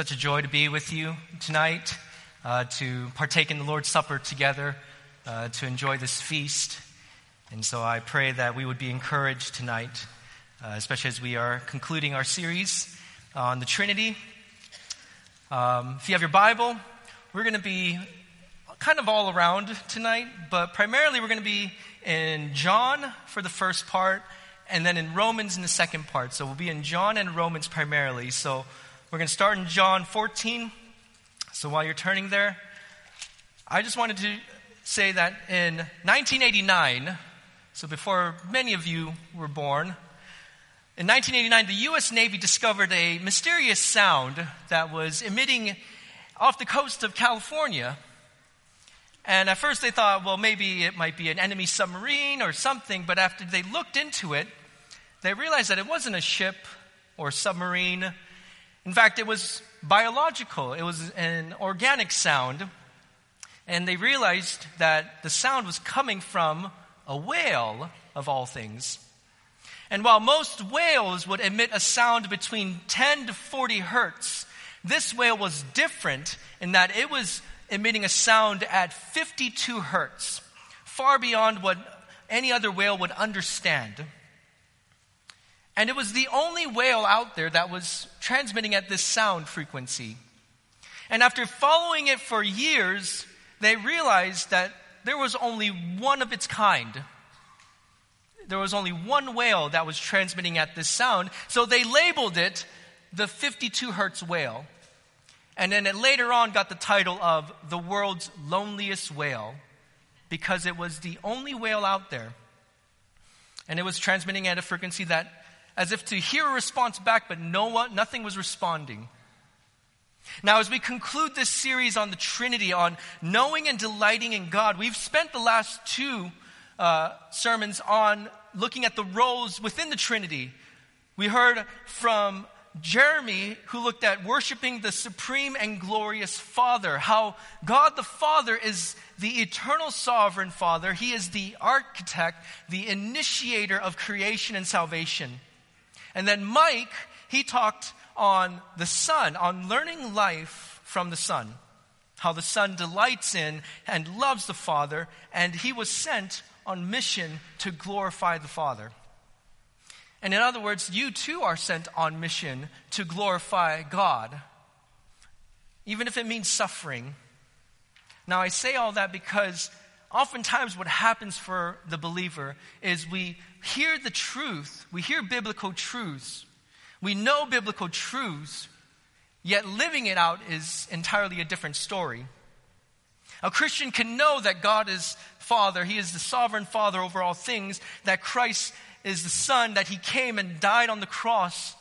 such a joy to be with you tonight, uh, to partake in the Lord's Supper together, uh, to enjoy this feast. And so I pray that we would be encouraged tonight, uh, especially as we are concluding our series on the Trinity. Um, if you have your Bible, we're going to be kind of all around tonight, but primarily we're going to be in John for the first part and then in Romans in the second part. So we'll be in John and Romans primarily. So we're going to start in John 14. So while you're turning there, I just wanted to say that in 1989, so before many of you were born, in 1989, the U.S. Navy discovered a mysterious sound that was emitting off the coast of California. And at first they thought, well, maybe it might be an enemy submarine or something, but after they looked into it, they realized that it wasn't a ship or submarine. In fact, it was biological, it was an organic sound. And they realized that the sound was coming from a whale, of all things. And while most whales would emit a sound between 10 to 40 hertz, this whale was different in that it was emitting a sound at 52 hertz, far beyond what any other whale would understand. And it was the only whale out there that was transmitting at this sound frequency. And after following it for years, they realized that there was only one of its kind. There was only one whale that was transmitting at this sound, so they labeled it the 52 hertz whale. And then it later on got the title of the world's loneliest whale because it was the only whale out there. And it was transmitting at a frequency that as if to hear a response back, but no one, nothing was responding. Now, as we conclude this series on the Trinity, on knowing and delighting in God, we've spent the last two uh, sermons on looking at the roles within the Trinity. We heard from Jeremy, who looked at worshiping the supreme and glorious Father, how God the Father is the eternal sovereign Father. He is the architect, the initiator of creation and salvation. And then Mike, he talked on the Son, on learning life from the Son. How the Son delights in and loves the Father, and he was sent on mission to glorify the Father. And in other words, you too are sent on mission to glorify God, even if it means suffering. Now, I say all that because oftentimes what happens for the believer is we hear the truth, we hear biblical truths, we know biblical truths, yet living it out is entirely a different story. A Christian can know that God is Father, He is the sovereign Father over all things, that Christ is the Son, that He came and died on the cross,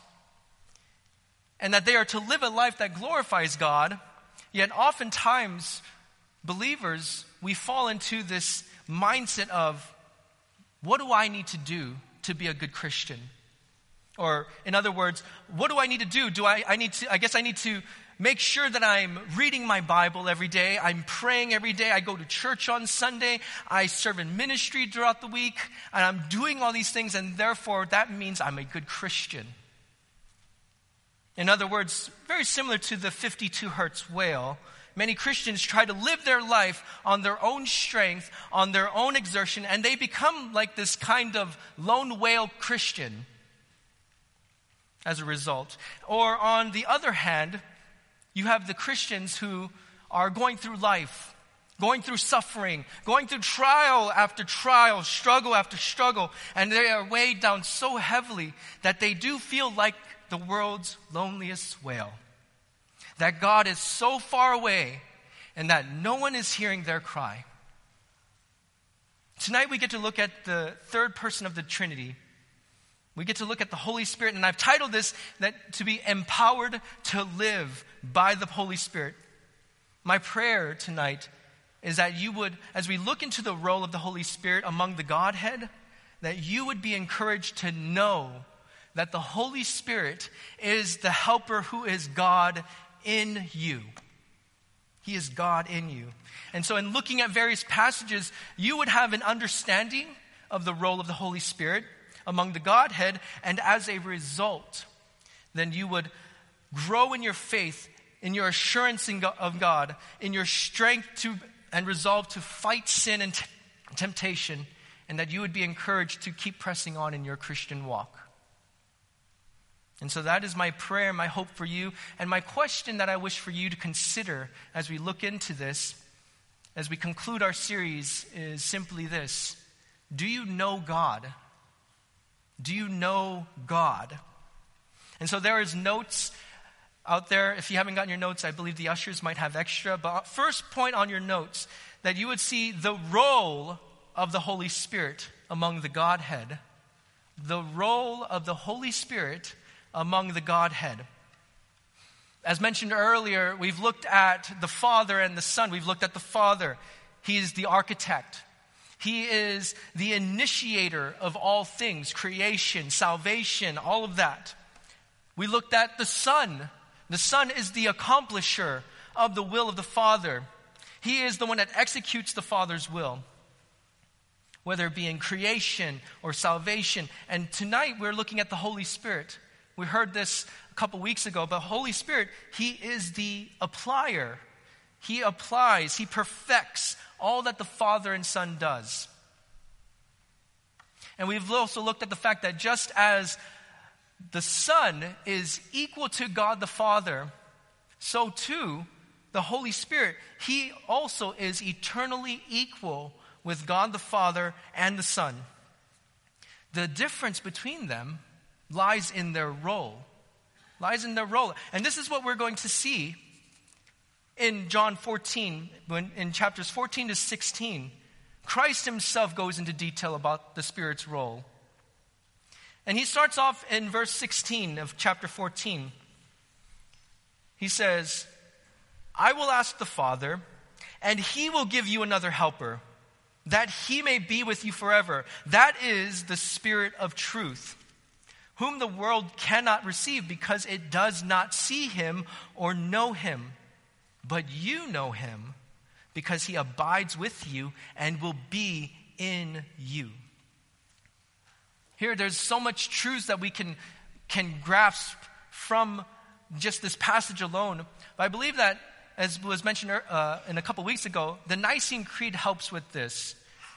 and that they are to live a life that glorifies God. Yet, oftentimes, believers, we fall into this mindset of what do I need to do to be a good Christian? Or, in other words, what do I need to do? Do I, I need to, I guess I need to make sure that I'm reading my Bible every day. I'm praying every day. I go to church on Sunday. I serve in ministry throughout the week. And I'm doing all these things, and therefore that means I'm a good Christian. In other words, very similar to the 52 hertz whale, Many Christians try to live their life on their own strength, on their own exertion, and they become like this kind of lone whale Christian as a result. Or on the other hand, you have the Christians who are going through life, going through suffering, going through trial after trial, struggle after struggle, and they are weighed down so heavily that they do feel like the world's loneliest whale that God is so far away and that no one is hearing their cry. Tonight we get to look at the third person of the Trinity. We get to look at the Holy Spirit, and I've titled this that to be empowered to live by the Holy Spirit. My prayer tonight is that you would, as we look into the role of the Holy Spirit among the Godhead, that you would be encouraged to know that the Holy Spirit is the helper who is God in you. He is God in you. And so, in looking at various passages, you would have an understanding of the role of the Holy Spirit among the Godhead, and as a result, then you would grow in your faith in your assurance in of God, in your strength to and resolve to fight sin and t- temptation, and that you would be encouraged to keep pressing on in your Christian walk. And so that is my prayer, my hope for you, and my question that I wish for you to consider as we look into this, as we conclude our series, is simply this Do you know God? Do you know God? And so there is notes out there. If you haven't gotten your notes, I believe the ushers might have extra. But first point on your notes that you would see the role of the Holy Spirit among the Godhead. The role of the Holy Spirit among the Godhead. As mentioned earlier, we've looked at the Father and the Son. We've looked at the Father. He is the architect. He is the initiator of all things creation, salvation, all of that. We looked at the Son. The Son is the accomplisher of the will of the Father. He is the one that executes the Father's will, whether it be in creation or salvation. And tonight we're looking at the Holy Spirit. We heard this a couple weeks ago, but Holy Spirit, He is the applier. He applies, He perfects all that the Father and Son does. And we've also looked at the fact that just as the Son is equal to God the Father, so too the Holy Spirit, He also is eternally equal with God the Father and the Son. The difference between them lies in their role. Lies in their role. And this is what we're going to see in John 14, when, in chapters 14 to 16. Christ himself goes into detail about the Spirit's role. And he starts off in verse 16 of chapter 14. He says, I will ask the Father, and he will give you another helper, that he may be with you forever. That is the Spirit of truth, whom the world cannot receive because it does not see him or know him. But you know him because he abides with you and will be in you. Here, there's so much truth that we can, can grasp from just this passage alone. But I believe that, as was mentioned uh, in a couple weeks ago, the Nicene Creed helps with this.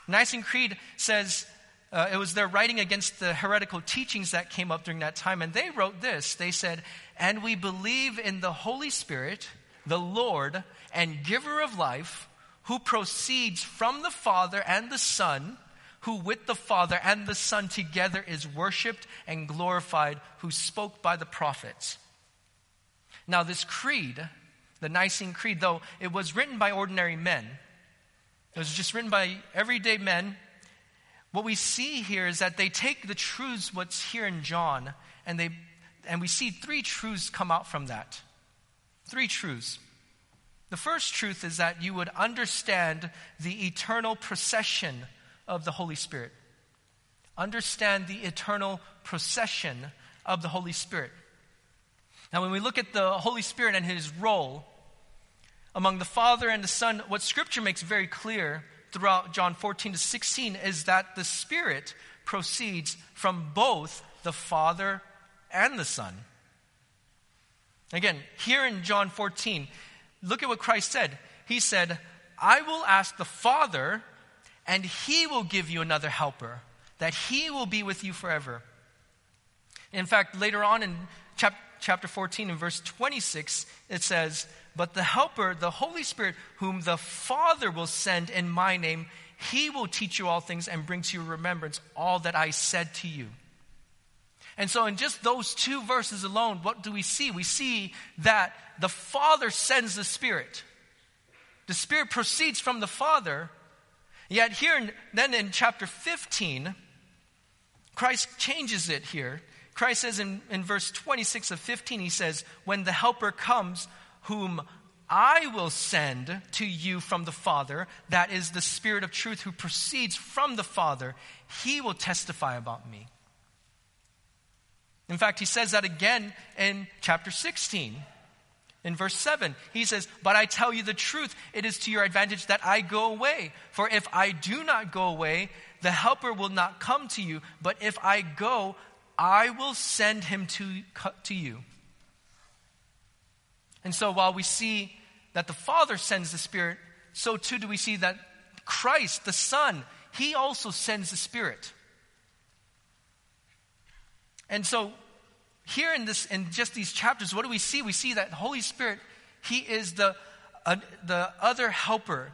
Nicene Creed says uh, it was their writing against the heretical teachings that came up during that time, and they wrote this. They said, And we believe in the Holy Spirit, the Lord and giver of life, who proceeds from the Father and the Son who with the Father and the Son together is worshiped and glorified, who spoke by the prophets. Now, this creed, the Nicene Creed, though it was written by ordinary men, it was just written by everyday men. What we see here is that they take the truths, what's here in John, and, they, and we see three truths come out from that. Three truths. The first truth is that you would understand the eternal procession of the Holy Spirit. Understand the eternal procession of the Holy Spirit. Now, when we look at the Holy Spirit and his role among the Father and the Son, what Scripture makes very clear throughout John 14 to 16 is that the Spirit proceeds from both the Father and the Son. Again, here in John 14, look at what Christ said. He said, I will ask the Father, and he will give you another helper, that he will be with you forever. In fact, later on in chap- chapter 14, in verse 26, it says, But the helper, the Holy Spirit, whom the Father will send in my name, he will teach you all things and bring to your remembrance all that I said to you. And so, in just those two verses alone, what do we see? We see that the Father sends the Spirit. The Spirit proceeds from the Father, Yet, here, then in chapter 15, Christ changes it here. Christ says in, in verse 26 of 15, he says, When the Helper comes, whom I will send to you from the Father, that is the Spirit of truth who proceeds from the Father, he will testify about me. In fact, he says that again in chapter 16. In verse 7, he says, But I tell you the truth, it is to your advantage that I go away. For if I do not go away, the Helper will not come to you. But if I go, I will send him to, to you. And so while we see that the Father sends the Spirit, so too do we see that Christ, the Son, he also sends the Spirit. And so here in this in just these chapters, what do we see? We see that the Holy Spirit, he is the uh, the other helper.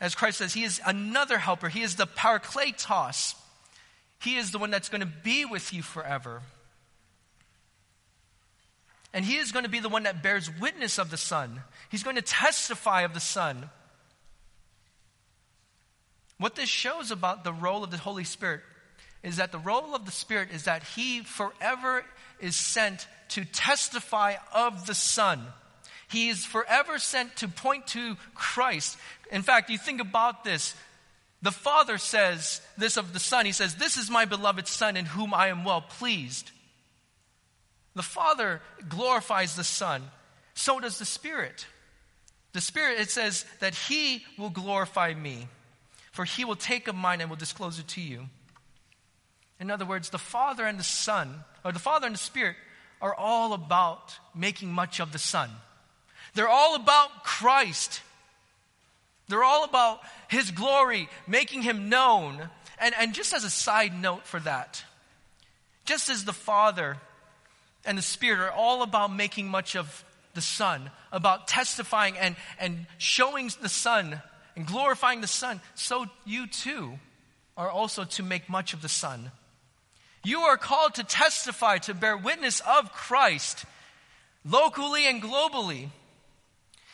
As Christ says, he is another helper. He is the parakletos. He is the one that's going to be with you forever. And he is going to be the one that bears witness of the Son. He's going to testify of the Son. What this shows about the role of the Holy Spirit is that the role of the Spirit is that he forever is sent to testify of the Son. He is forever sent to point to Christ. In fact, you think about this. The Father says this of the Son. He says, This is my beloved Son in whom I am well pleased. The Father glorifies the Son. So does the Spirit. The Spirit, it says that He will glorify me, for He will take of mine and will disclose it to you. In other words, the Father and the Son, or the Father and the Spirit, are all about making much of the Son. They're all about Christ. They're all about His glory, making Him known. And, and just as a side note for that, just as the Father and the Spirit are all about making much of the Son, about testifying and, and showing the Son and glorifying the Son, so you too are also to make much of the Son. You are called to testify, to bear witness of Christ locally and globally.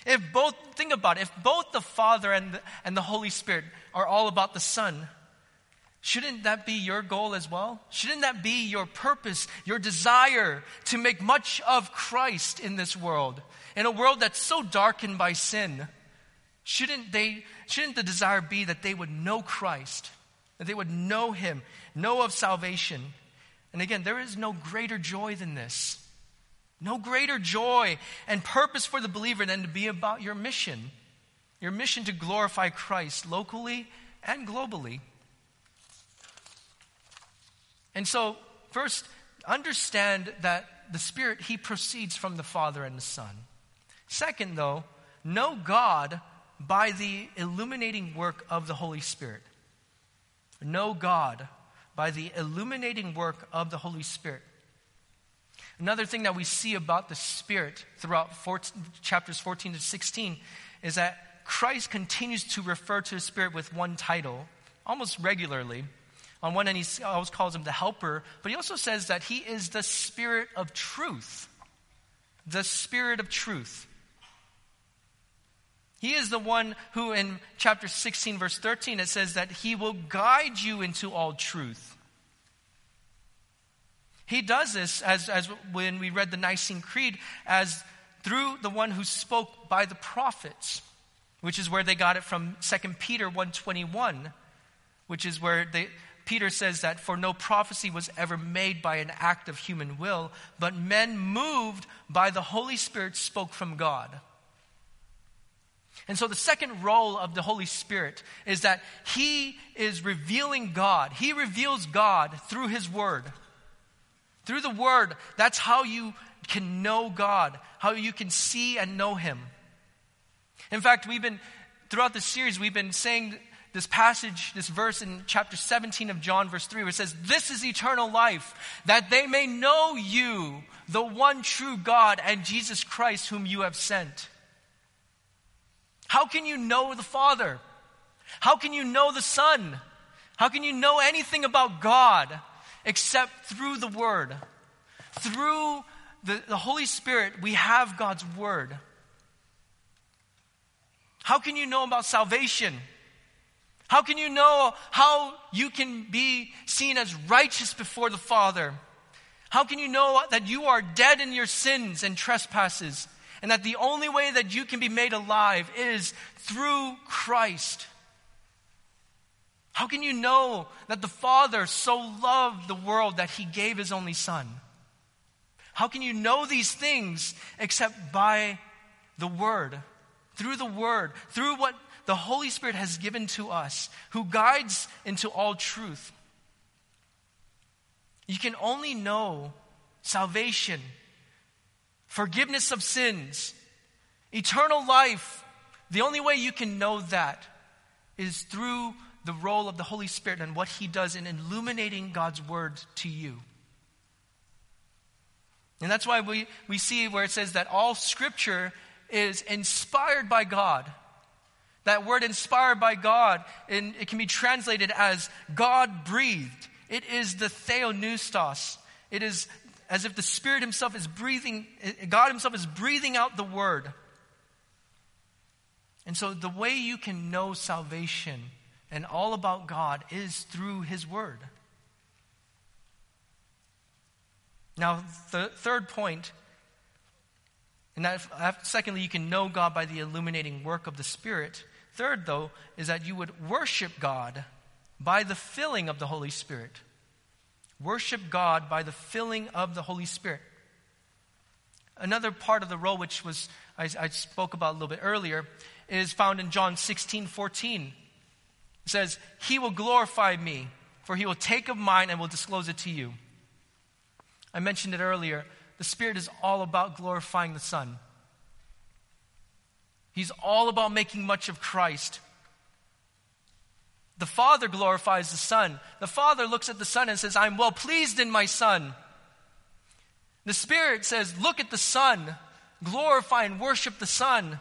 If both, think about it, if both the Father and the, and the Holy Spirit are all about the Son, shouldn't that be your goal as well? Shouldn't that be your purpose, your desire to make much of Christ in this world? In a world that's so darkened by sin, shouldn't they, shouldn't the desire be that they would know Christ, that they would know Him, know of salvation? And again, there is no greater joy than this. No greater joy and purpose for the believer than to be about your mission. Your mission to glorify Christ locally and globally. And so, first, understand that the Spirit, He proceeds from the Father and the Son. Second, though, know God by the illuminating work of the Holy Spirit. Know God by the illuminating work of the Holy Spirit. Another thing that we see about the Spirit throughout 14, chapters 14 to 16 is that Christ continues to refer to the Spirit with one title almost regularly. On one end, he always calls him the helper, but he also says that he is the Spirit of truth. The Spirit of truth. He is the one who, in chapter 16, verse 13, it says that he will guide you into all truth. He does this as, as when we read the Nicene Creed, as through the one who spoke by the prophets, which is where they got it from 2 Peter 121, which is where they, Peter says that for no prophecy was ever made by an act of human will, but men moved by the Holy Spirit spoke from God. And so, the second role of the Holy Spirit is that He is revealing God. He reveals God through His Word. Through the Word, that's how you can know God, how you can see and know Him. In fact, we've been, throughout the series, we've been saying this passage, this verse in chapter 17 of John, verse 3, where it says, This is eternal life, that they may know you, the one true God, and Jesus Christ, whom you have sent. How can you know the Father? How can you know the Son? How can you know anything about God except through the Word? Through the, the Holy Spirit, we have God's Word. How can you know about salvation? How can you know how you can be seen as righteous before the Father? How can you know that you are dead in your sins and trespasses and that the only way that you can be made alive is through Christ. How can you know that the Father so loved the world that he gave his only Son? How can you know these things except by the Word? Through the Word, through what the Holy Spirit has given to us, who guides into all truth. You can only know salvation forgiveness of sins, Eternal life, the only way you can know that is through the role of the Holy Spirit and what He does in illuminating God's Word to you. And that's why we, we see where it says that all Scripture is inspired by God. That word inspired by God, and it can be translated as God breathed. It is the theopneustos. It is as if the Spirit Himself is breathing, God Himself is breathing out the word. And so the way you can know salvation and all about God is through His Word. Now, the third point, and that, secondly, you can know God by the illuminating work of the Spirit. Third, though, is that you would worship God by the filling of the Holy Spirit. Worship God by the filling of the Holy Spirit. Another part of the role, which was I, I spoke about a little bit earlier, is found in John 16 14. It says, He will glorify me, for he will take of mine and will disclose it to you. I mentioned it earlier. The Spirit is all about glorifying the Son. He's all about making much of Christ. The Father glorifies the Son. The Father looks at the Son and says, I'm well pleased in my Son. The Spirit says, Look at the Son, glorify and worship the Son.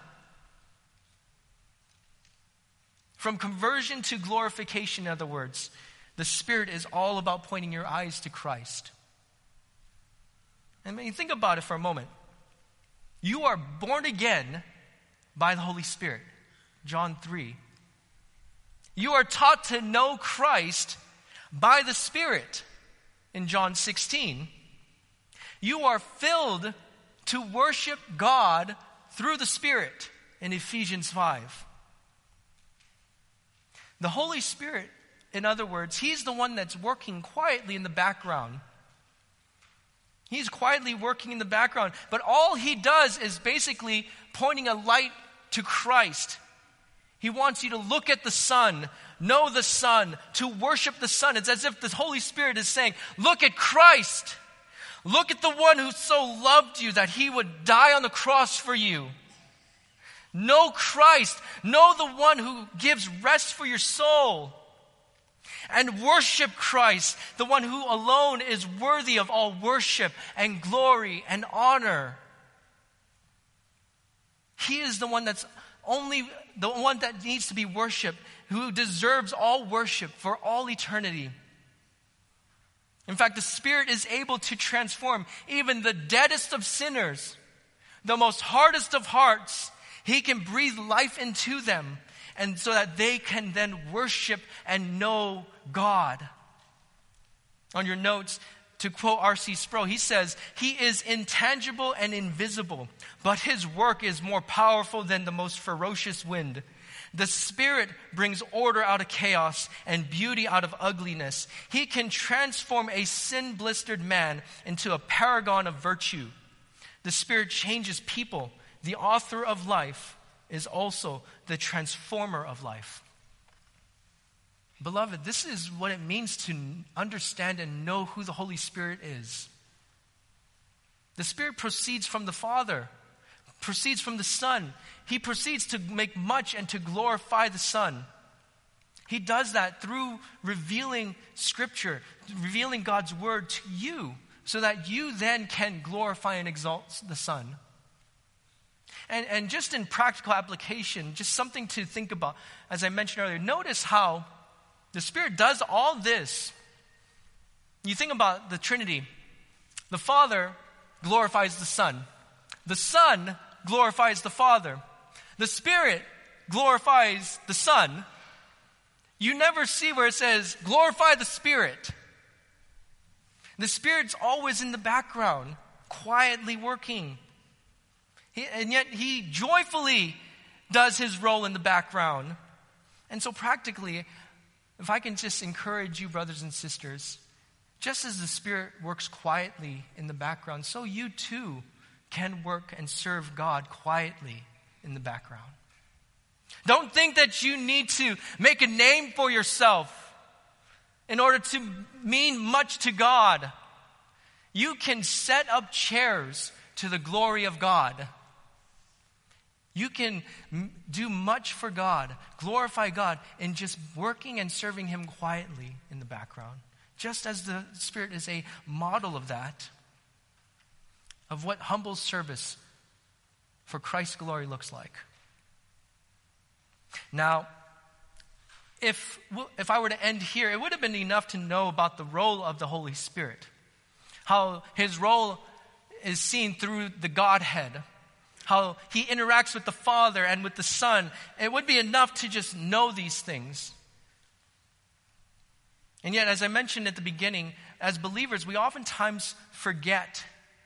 From conversion to glorification, in other words, the Spirit is all about pointing your eyes to Christ. I mean, think about it for a moment. You are born again by the Holy Spirit. John 3. You are taught to know Christ by the Spirit in John 16. You are filled to worship God through the Spirit in Ephesians 5. The Holy Spirit, in other words, He's the one that's working quietly in the background. He's quietly working in the background, but all He does is basically pointing a light to Christ. He wants you to look at the Son, know the Son, to worship the Son. It's as if the Holy Spirit is saying, Look at Christ. Look at the one who so loved you that he would die on the cross for you. Know Christ. Know the one who gives rest for your soul. And worship Christ, the one who alone is worthy of all worship and glory and honor. He is the one that's only the one that needs to be worshiped, who deserves all worship for all eternity. In fact, the Spirit is able to transform even the deadest of sinners, the most hardest of hearts, he can breathe life into them, and so that they can then worship and know God. On your notes, to quote R.C. Sproul, he says, He is intangible and invisible, but His work is more powerful than the most ferocious wind. The Spirit brings order out of chaos and beauty out of ugliness. He can transform a sin blistered man into a paragon of virtue. The Spirit changes people the author of life is also the transformer of life. Beloved, this is what it means to understand and know who the Holy Spirit is. The Spirit proceeds from the Father, proceeds from the Son. He proceeds to make much and to glorify the Son. He does that through revealing Scripture, revealing God's Word to you, so that you then can glorify and exalt the Son. And, and just in practical application, just something to think about, as I mentioned earlier, notice how the Spirit does all this. You think about the Trinity. The Father glorifies the Son. The Son glorifies the Father. The Spirit glorifies the Son. You never see where it says, glorify the Spirit. The Spirit's always in the background, quietly working. He, and yet he joyfully does his role in the background. And so, practically, if I can just encourage you, brothers and sisters, just as the Spirit works quietly in the background, so you too can work and serve God quietly in the background. Don't think that you need to make a name for yourself in order to mean much to God. You can set up chairs to the glory of God You can do much for God, glorify God, in just working and serving Him quietly in the background, just as the Spirit is a model of that, of what humble service for Christ's glory looks like. Now, if, if I were to end here, it would have been enough to know about the role of the Holy Spirit, how his role is seen through the Godhead, how he interacts with the Father and with the Son. It would be enough to just know these things. And yet, as I mentioned at the beginning, as believers, we oftentimes forget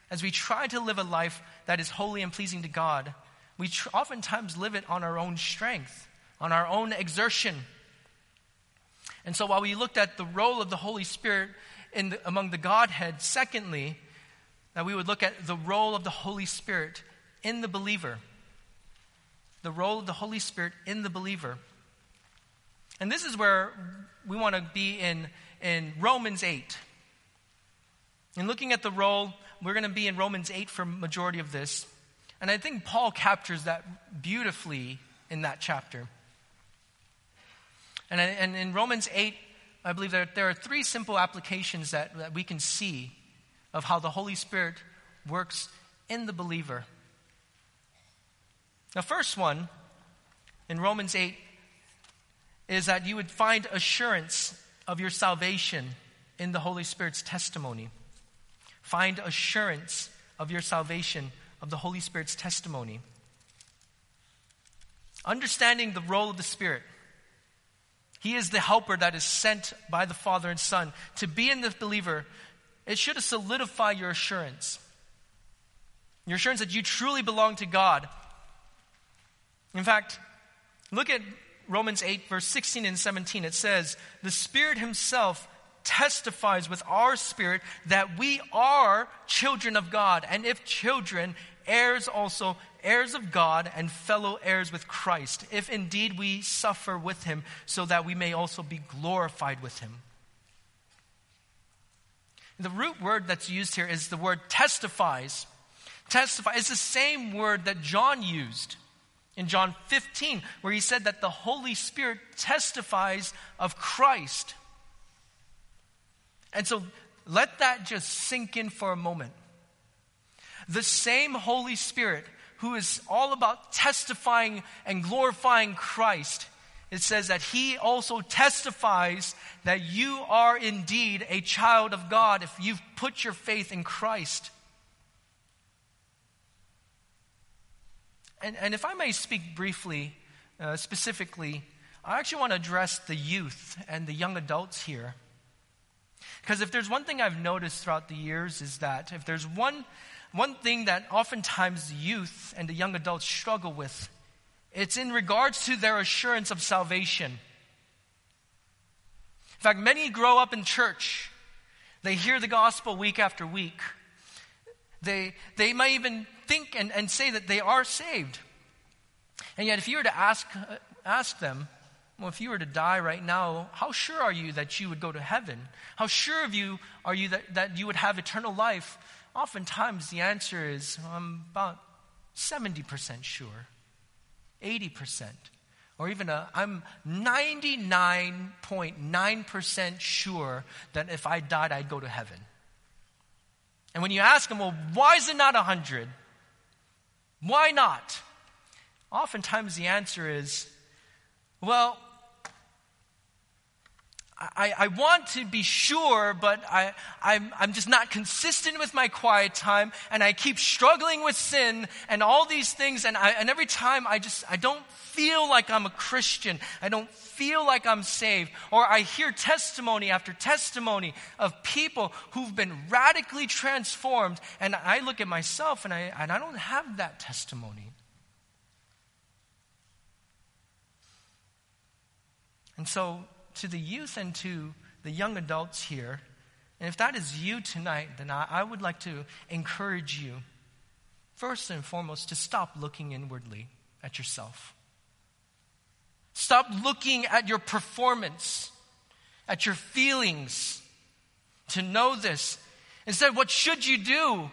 as we try to live a life that is holy and pleasing to God, we tr- oftentimes live it on our own strength, on our own exertion. And so while we looked at the role of the Holy Spirit the, among the Godhead, secondly, that we would look at the role of the Holy Spirit in the believer. The role of the Holy Spirit in the believer. And this is where we want to be in, in Romans 8. In looking at the role, we're going to be in Romans 8 for majority of this. And I think Paul captures that beautifully in that chapter. And, and in Romans 8, I believe that there are three simple applications that, that we can see of how the Holy Spirit works in the believer. The first one in Romans 8 is that you would find assurance of your salvation in the Holy Spirit's testimony. Find assurance of your salvation of the Holy Spirit's testimony. Understanding the role of the Spirit he is the helper that is sent by the Father and Son to be in the believer. It should solidify your assurance. Your assurance that you truly belong to God. In fact, look at Romans 8, verse 16 and 17. It says, The Spirit Himself testifies with our spirit that we are children of God, and if children, heirs also, heirs of God and fellow heirs with Christ, if indeed we suffer with him, so that we may also be glorified with him. The root word that's used here is the word testifies. Testify is the same word that John used in John 15, where he said that the Holy Spirit testifies of Christ. And so let that just sink in for a moment. The same Holy Spirit who is all about testifying and glorifying Christ, it says that he also testifies that you are indeed a child of God if you've put your faith in Christ. And, and if I may speak briefly, uh, specifically, I actually want to address the youth and the young adults here. Because if there's one thing I've noticed throughout the years is that if there's one one thing that oftentimes the youth and the young adults struggle with, it's in regards to their assurance of salvation. In fact, many grow up in church. They hear the gospel week after week. They, they might even think and, and say that they are saved. And yet, if you were to ask, uh, ask them, well, if you were to die right now, how sure are you that you would go to heaven? How sure of you are you that, that you would have eternal life? Oftentimes the answer is I'm about 70% sure, 80%, or even i am 99.9% sure that if I died, I'd go to heaven. And when you ask them, well, why is it not 100? Why not? Oftentimes the answer is, well, I, I want to be sure, but I, I'm, I'm just not consistent with my quiet time, and I keep struggling with sin and all these things, and, I, and every time I just, I don't feel like I'm a Christian. I don't feel like I'm saved. Or I hear testimony after testimony of people who've been radically transformed, and I look at myself and I, and I don't have that testimony. And so to the youth and to the young adults here, and if that is you tonight, then I, I would like to encourage you, first and foremost, to stop looking inwardly at yourself. Stop looking at your performance, at your feelings, to know this. Instead, what should you do?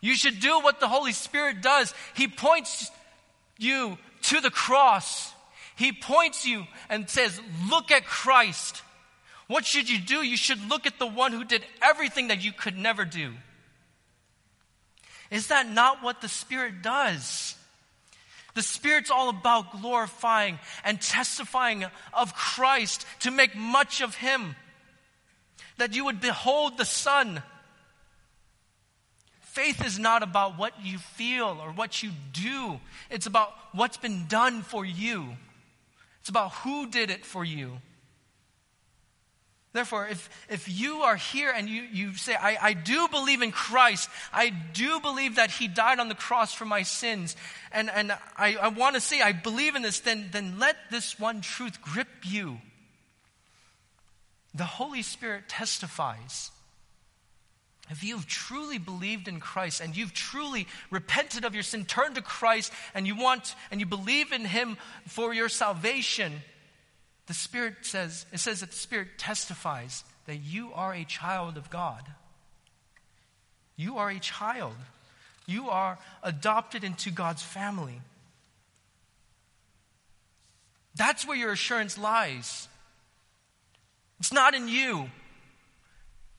You should do what the Holy Spirit does. He points you to the cross. He points you and says, Look at Christ. What should you do? You should look at the one who did everything that you could never do. Is that not what the Spirit does? The Spirit's all about glorifying and testifying of Christ to make much of Him. That you would behold the Son. Faith is not about what you feel or what you do, it's about what's been done for you. It's about who did it for you. Therefore, if, if you are here and you, you say, I, I do believe in Christ, I do believe that He died on the cross for my sins, and, and I, I want to say I believe in this, then, then let this one truth grip you. The Holy Spirit testifies. If you've truly believed in Christ and you've truly repented of your sin, turned to Christ, and you want and you believe in Him for your salvation, the Spirit says, it says that the Spirit testifies that you are a child of God. You are a child. You are adopted into God's family. That's where your assurance lies. It's not in you.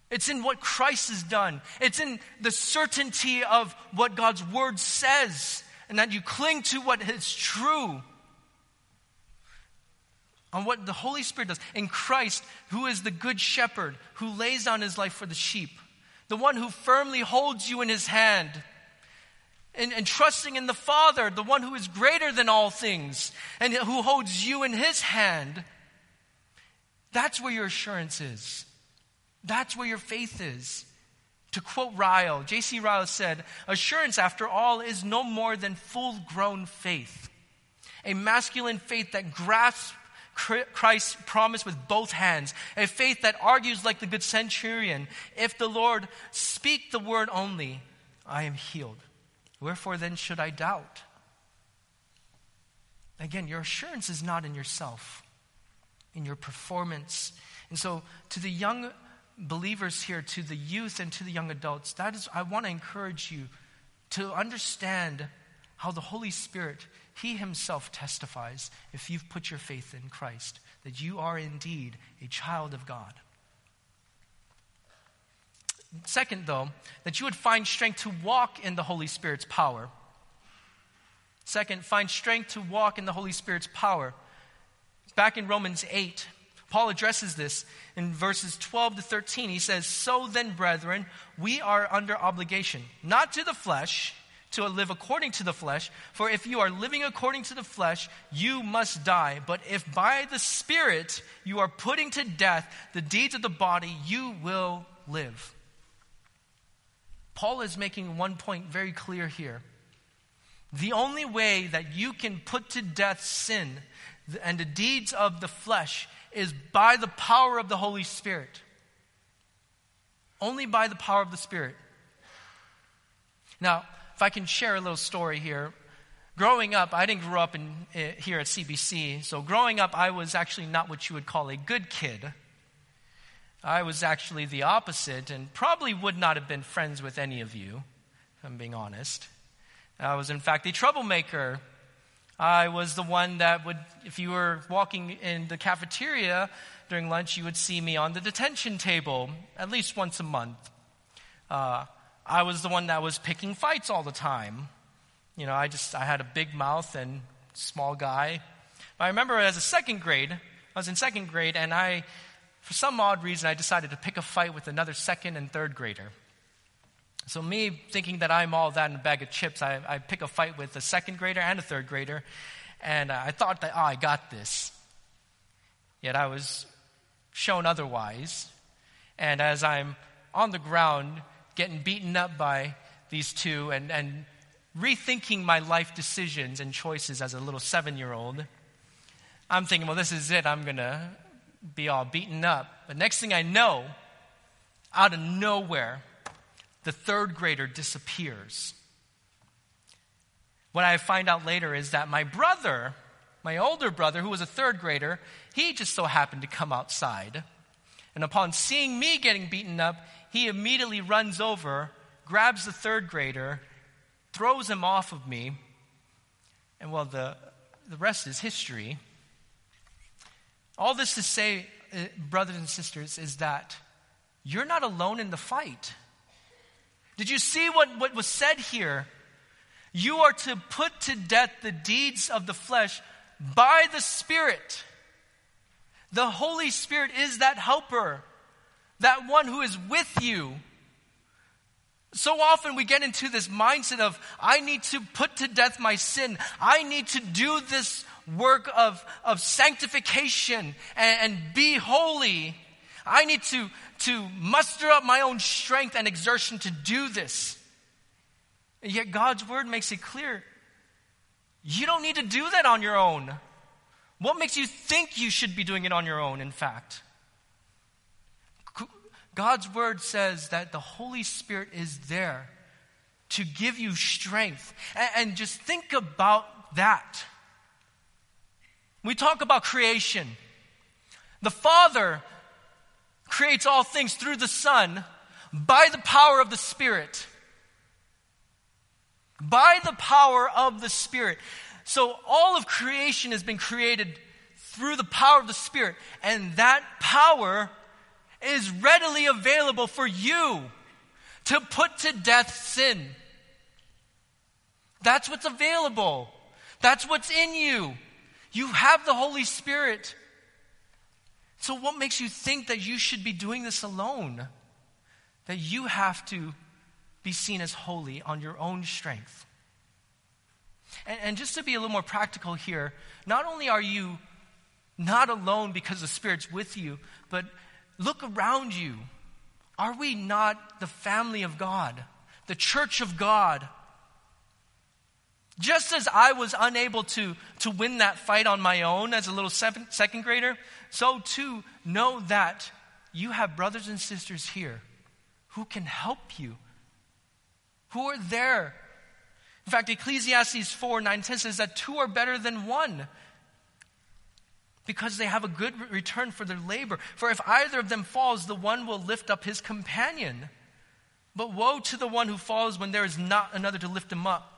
It's in what Christ has done. It's in the certainty of what God's word says, and that you cling to what is true on what the Holy Spirit does. In Christ, who is the good shepherd, who lays down his life for the sheep, the one who firmly holds you in his hand. And, and, trusting in the Father, the one who is greater than all things, and who holds you in his hand. That's where your assurance is. That's where your faith is. To quote Ryle, J.C. Ryle said, Assurance, after all, is no more than full grown faith. A masculine faith that grasps Christ promised with both hands, a faith that argues like the good centurion if the Lord speak the word only, I am healed. Wherefore then should I doubt? Again, your assurance is not in yourself, in your performance. And so, to the young believers here, to the youth and to the young adults, that is, I want to encourage you to understand how the Holy Spirit he himself testifies, if you've put your faith in Christ, that you are indeed a child of God. Second, though, that you would find strength to walk in the Holy Spirit's power. Second, find strength to walk in the Holy Spirit's power. Back in Romans 8, Paul addresses this in verses 12 to 13. He says, So then, brethren, we are under obligation, not to the flesh to live according to the flesh. For if you are living according to the flesh, you must die. But if by the Spirit you are putting to death the deeds of the body, you will live. Paul is making one point very clear here. The only way that you can put to death sin and the deeds of the flesh is by the power of the Holy Spirit. Only by the power of the Spirit. Now, if I can share a little story here. Growing up, I didn't grow up in, uh, here at CBC. So, growing up, I was actually not what you would call a good kid. I was actually the opposite and probably would not have been friends with any of you, if I'm being honest. I was, in fact, a troublemaker. I was the one that would, if you were walking in the cafeteria during lunch, you would see me on the detention table at least once a month. Uh, I was the one that was picking fights all the time. You know, I just I had a big mouth and small guy. But I remember as a second grade, I was in second grade, and I, for some odd reason, I decided to pick a fight with another second and third grader. So me thinking that I'm all that in a bag of chips, I, I pick a fight with a second grader and a third grader, and I thought that oh, I got this. Yet I was shown otherwise, and as I'm on the ground getting beaten up by these two and, and rethinking my life decisions and choices as a little seven year old. I'm thinking, well, this is it. I'm going to be all beaten up. But next thing I know, out of nowhere, the third grader disappears. What I find out later is that my brother, my older brother, who was a third grader, he just so happened to come outside. And upon seeing me getting beaten up, he immediately runs over, grabs the third grader, throws him off of me, And well, the, the rest is history. All this to say, uh, brothers and sisters, is that you're not alone in the fight. Did you see what, what was said here? You are to put to death the deeds of the flesh by the Spirit. The Holy Spirit is that helper, that one who is with you. So often we get into this mindset of, I need to put to death my sin. I need to do this work of, of sanctification and, and be holy. I need to, to muster up my own strength and exertion to do this. And yet God's word makes it clear you don't need to do that on your own. What makes you think you should be doing it on your own, in fact? God's word says that the Holy Spirit is there to give you strength. And, and just think about that. We talk about creation. The Father creates all things through the Son by the power of the Spirit by the power of the Spirit. So all of creation has been created through the power of the Spirit, and that power is readily available for you to put to death sin. That's what's available. That's what's in you. You have the Holy Spirit. So, what makes you think that you should be doing this alone? That you have to be seen as holy on your own strength. And, and just to be a little more practical here, not only are you not alone because the Spirit's with you, but look around you. Are we not the family of God, the church of God? Just as I was unable to, to win that fight on my own as a little seven, second grader, so too know that you have brothers and sisters here who can help you who are there. In fact, Ecclesiastes 4 9 10 says that two are better than one because they have a good return for their labor. For if either of them falls, the one will lift up his companion. But woe to the one who falls when there is not another to lift him up.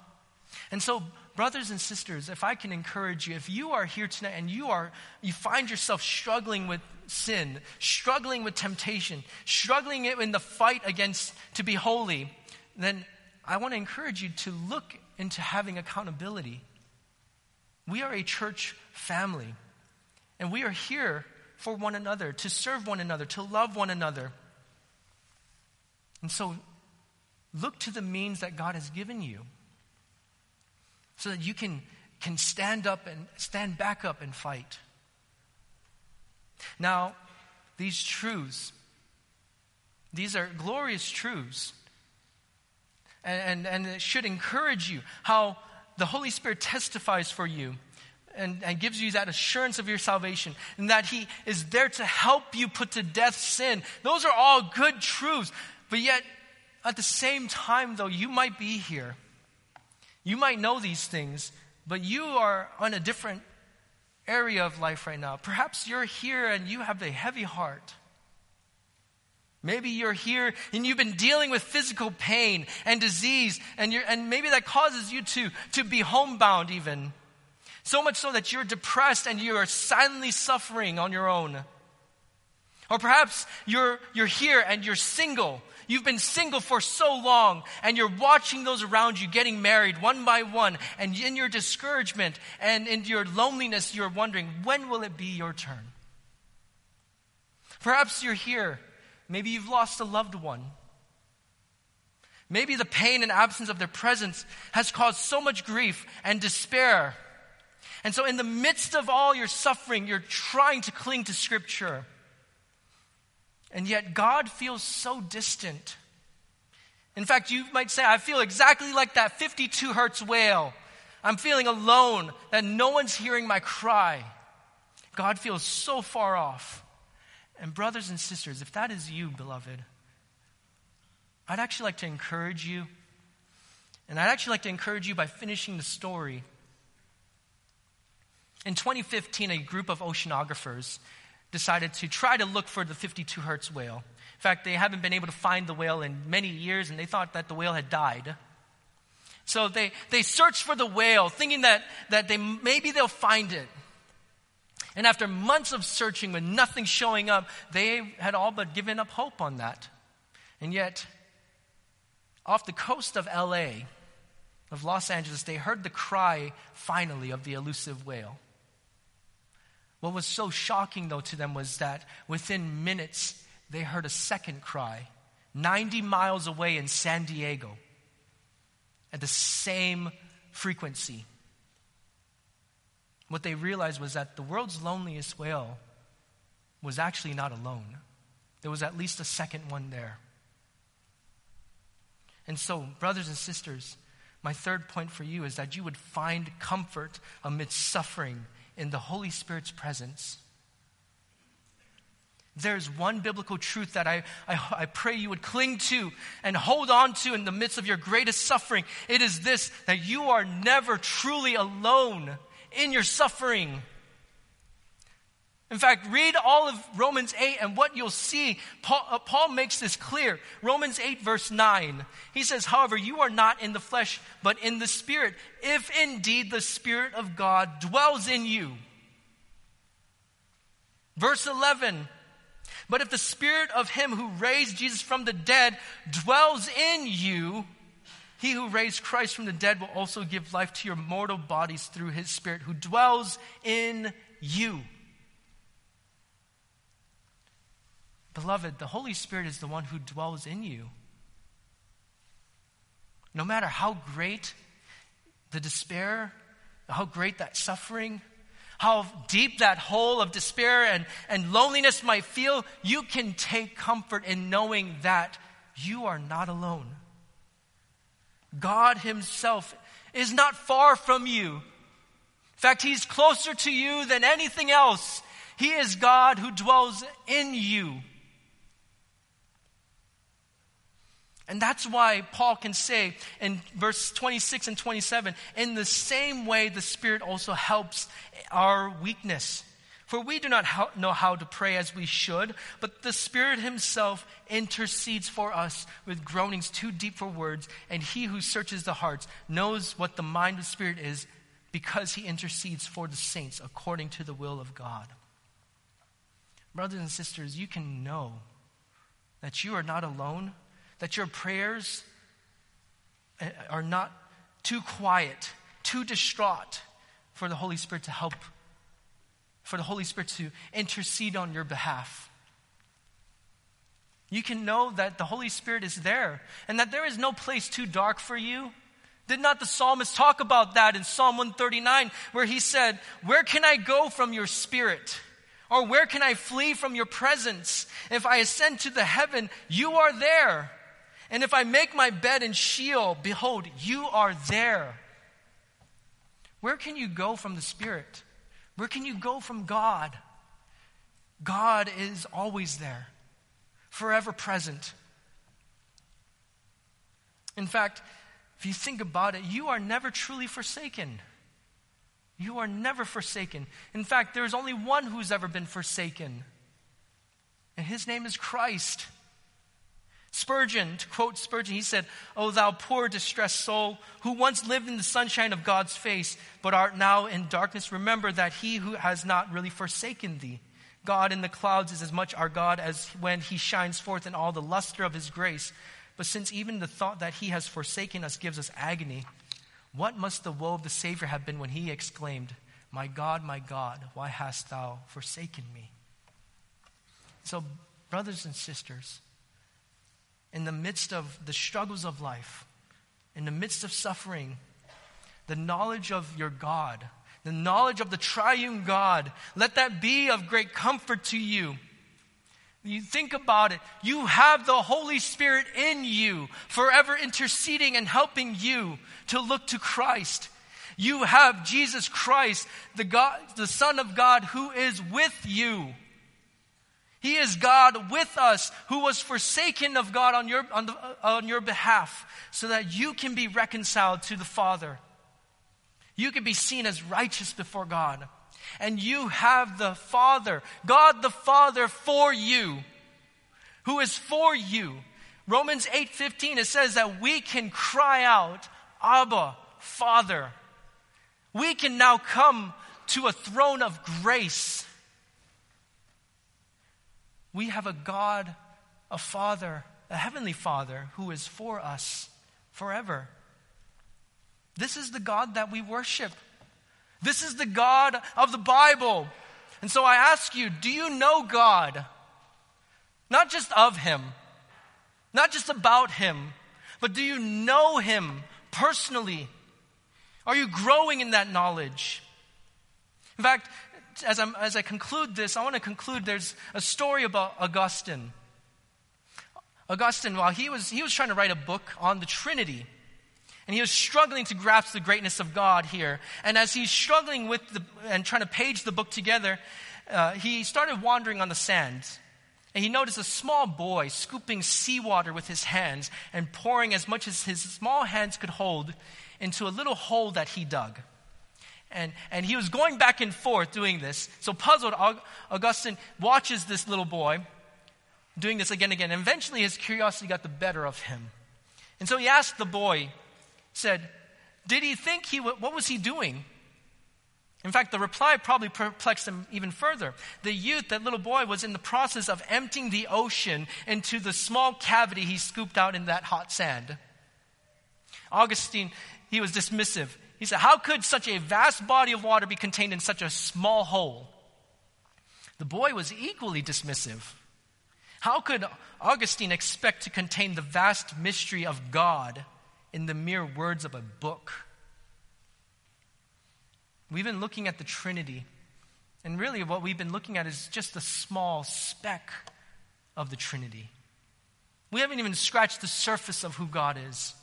And so, brothers and sisters, if I can encourage you, if you are here tonight and you are you find yourself struggling with sin, struggling with temptation, struggling in the fight against to be holy, then I want to encourage you to look into having accountability. We are a church family, and we are here for one another, to serve one another, to love one another. And so, look to the means that God has given you so that you can, can stand up and stand back up and fight. Now, these truths, these are glorious truths and, and, and it should encourage you how the Holy Spirit testifies for you and, and, gives you that assurance of your salvation and that He is there to help you put to death sin. Those are all good truths. But yet, at the same time, though, you might be here. You might know these things, but you are on a different area of life right now. Perhaps you're here and you have a heavy heart. Maybe you're here and you've been dealing with physical pain and disease, and, and maybe that causes you to, to be homebound, even. So much so that you're depressed and you are silently suffering on your own. Or perhaps you're, you're here and you're single. You've been single for so long, and you're watching those around you getting married one by one, and in your discouragement and in your loneliness, you're wondering, when will it be your turn? Perhaps you're here Maybe you've lost a loved one. Maybe the pain and absence of their presence has caused so much grief and despair. And so, in the midst of all your suffering, you're trying to cling to Scripture. And yet, God feels so distant. In fact, you might say, I feel exactly like that 52 hertz whale. I'm feeling alone, that no one's hearing my cry. God feels so far off. And, brothers and sisters, if that is you, beloved, I'd actually like to encourage you. And I'd actually like to encourage you by finishing the story. In 2015, a group of oceanographers decided to try to look for the 52 hertz whale. In fact, they haven't been able to find the whale in many years, and they thought that the whale had died. So they, they search for the whale, thinking that, that they, maybe they'll find it. And after months of searching with nothing showing up, they had all but given up hope on that. And yet, off the coast of LA, of Los Angeles, they heard the cry finally of the elusive whale. What was so shocking, though, to them was that within minutes, they heard a second cry 90 miles away in San Diego at the same frequency what they realized was that the world's loneliest whale was actually not alone. There was at least a second one there. And so, brothers and sisters, my third point for you is that you would find comfort amidst suffering in the Holy Spirit's presence. There's one biblical truth that I, I, I, pray you would cling to and hold on to in the midst of your greatest suffering. It is this that you are never truly alone in your suffering. In fact, read all of Romans 8 and what you'll see. Paul, uh, Paul, makes this clear. Romans 8, verse 9. He says, However, you are not in the flesh, but in the Spirit, if indeed the Spirit of God dwells in you. Verse 11. But if the Spirit of Him who raised Jesus from the dead dwells in you, he who raised Christ from the dead will also give life to your mortal bodies through his Spirit who dwells in you. Beloved, the Holy Spirit is the one who dwells in you. No matter how great the despair, how great that suffering, how deep that hole of despair and, and loneliness might feel, you can take comfort in knowing that you are not alone. God Himself is not far from you. In fact, He's closer to you than anything else. He is God who dwells in you. And that's why Paul can say in verse 26 and 27 in the same way, the Spirit also helps our weakness. For we do not know how to pray as we should, but the Spirit Himself intercedes for us with groanings too deep for words, and He who searches the hearts knows what the mind of the Spirit is because He intercedes for the saints according to the will of God. Brothers and sisters, you can know that you are not alone, that your prayers eh, are not too quiet, too distraught for the Holy Spirit to help for the Holy Spirit to intercede on your behalf. You can know that the Holy Spirit is there and that there is no place too dark for you. Did not the psalmist talk about that in Psalm 139, where he said, Where can I go from your spirit? Or where can I flee from your presence? If I ascend to the heaven, you are there. And if I make my bed in Sheol, behold, you are there. Where can you go from the Spirit? Where can you go from God? God is always there, forever present. In fact, if you think about it, you are never truly forsaken. You are never forsaken. In fact, there is only one who's ever been forsaken, and his name is Christ. Spurgeon, to quote Spurgeon, he said, O thou poor distressed soul, who once lived in the sunshine of God's face, but art now in darkness, remember that he who has not really forsaken thee. God in the clouds is as much our God as when he shines forth in all the luster of his grace. But since even the thought that he has forsaken us gives us agony, what must the woe of the Savior have been when he exclaimed, My God, my God, why hast thou forsaken me? So, brothers and sisters, in the midst of the struggles of life, in the midst of suffering, the knowledge of your God, the knowledge of the triune God, let that be of great comfort to you. You think about it, you have the Holy Spirit in you, forever interceding and helping you to look to Christ. You have Jesus Christ, the, God, the Son of God, who is with you. He is God with us who was forsaken of God on your, on, the, on your behalf so that you can be reconciled to the Father. You can be seen as righteous before God. And you have the Father, God the Father for you, who is for you. Romans 8:15 it says that we can cry out, Abba, Father. We can now come to a throne of grace. We have a God, a Father, a Heavenly Father who is for us forever. This is the God that we worship. This is the God of the Bible. And so I ask you do you know God? Not just of Him, not just about Him, but do you know Him personally? Are you growing in that knowledge? In fact, as, as I conclude this, I want to conclude there's a story about Augustine. Augustine, while he was, he was trying to write a book on the Trinity, and he was struggling to grasp the greatness of God here. And as he's struggling with the, and trying to page the book together, uh, he started wandering on the sand. And he noticed a small boy scooping seawater with his hands and pouring as much as his small hands could hold into a little hole that he dug. And, and he was going back and forth doing this. So, puzzled, Augustine watches this little boy doing this again and again. And eventually, his curiosity got the better of him. And so he asked the boy, said, Did he think he, what was he doing? In fact, the reply probably perplexed him even further. The youth, that little boy, was in the process of emptying the ocean into the small cavity he scooped out in that hot sand. Augustine, he was dismissive. He said, How could such a vast body of water be contained in such a small hole? The boy was equally dismissive. How could Augustine expect to contain the vast mystery of God in the mere words of a book? We've been looking at the Trinity, and really what we've been looking at is just a small speck of the Trinity. We haven't even scratched the surface of who God is.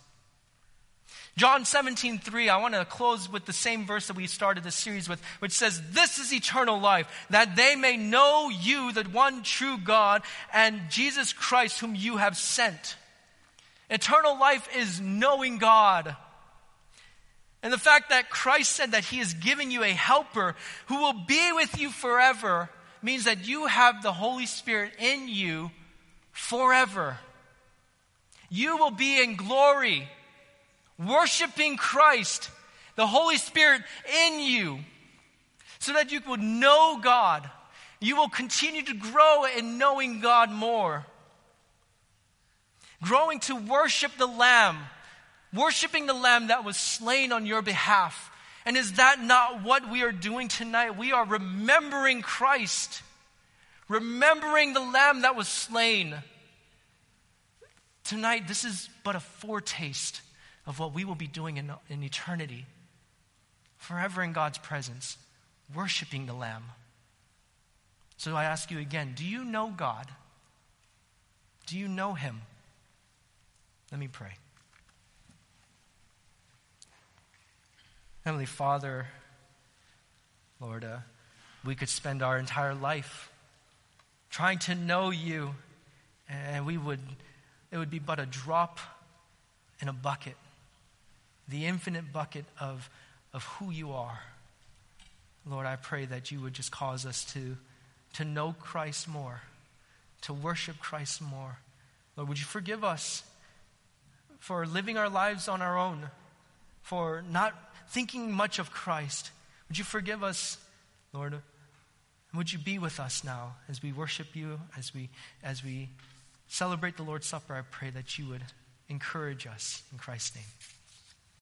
John 17, 3, I want to close with the same verse that we started this series with, which says, This is eternal life, that they may know you, the one true God, and Jesus Christ, whom you have sent. Eternal life is knowing God. And the fact that Christ said that He is giving you a helper who will be with you forever means that you have the Holy Spirit in you forever. You will be in glory worshiping Christ, the Holy Spirit in you, so that you will know God. You will continue to grow in knowing God more. Growing to worship the Lamb, worshiping the Lamb that was slain on your behalf. And is that not what we are doing tonight? We are remembering Christ, remembering the Lamb that was slain. Tonight, this is but a foretaste of what we will be doing in, in eternity, forever in God's presence, worshiping the Lamb. So I ask you again do you know God? Do you know Him? Let me pray. Heavenly Father, Lord, uh, we could spend our entire life trying to know you, and we would, it would be but a drop in a bucket the infinite bucket of, of who you are. Lord, I pray that you would just cause us to, to know Christ more, to worship Christ more. Lord, would you forgive us for living our lives on our own, for not thinking much of Christ? Would you forgive us, Lord? Would you be with us now as we worship you, as we, as we celebrate the Lord's Supper? I pray that you would encourage us in Christ's name.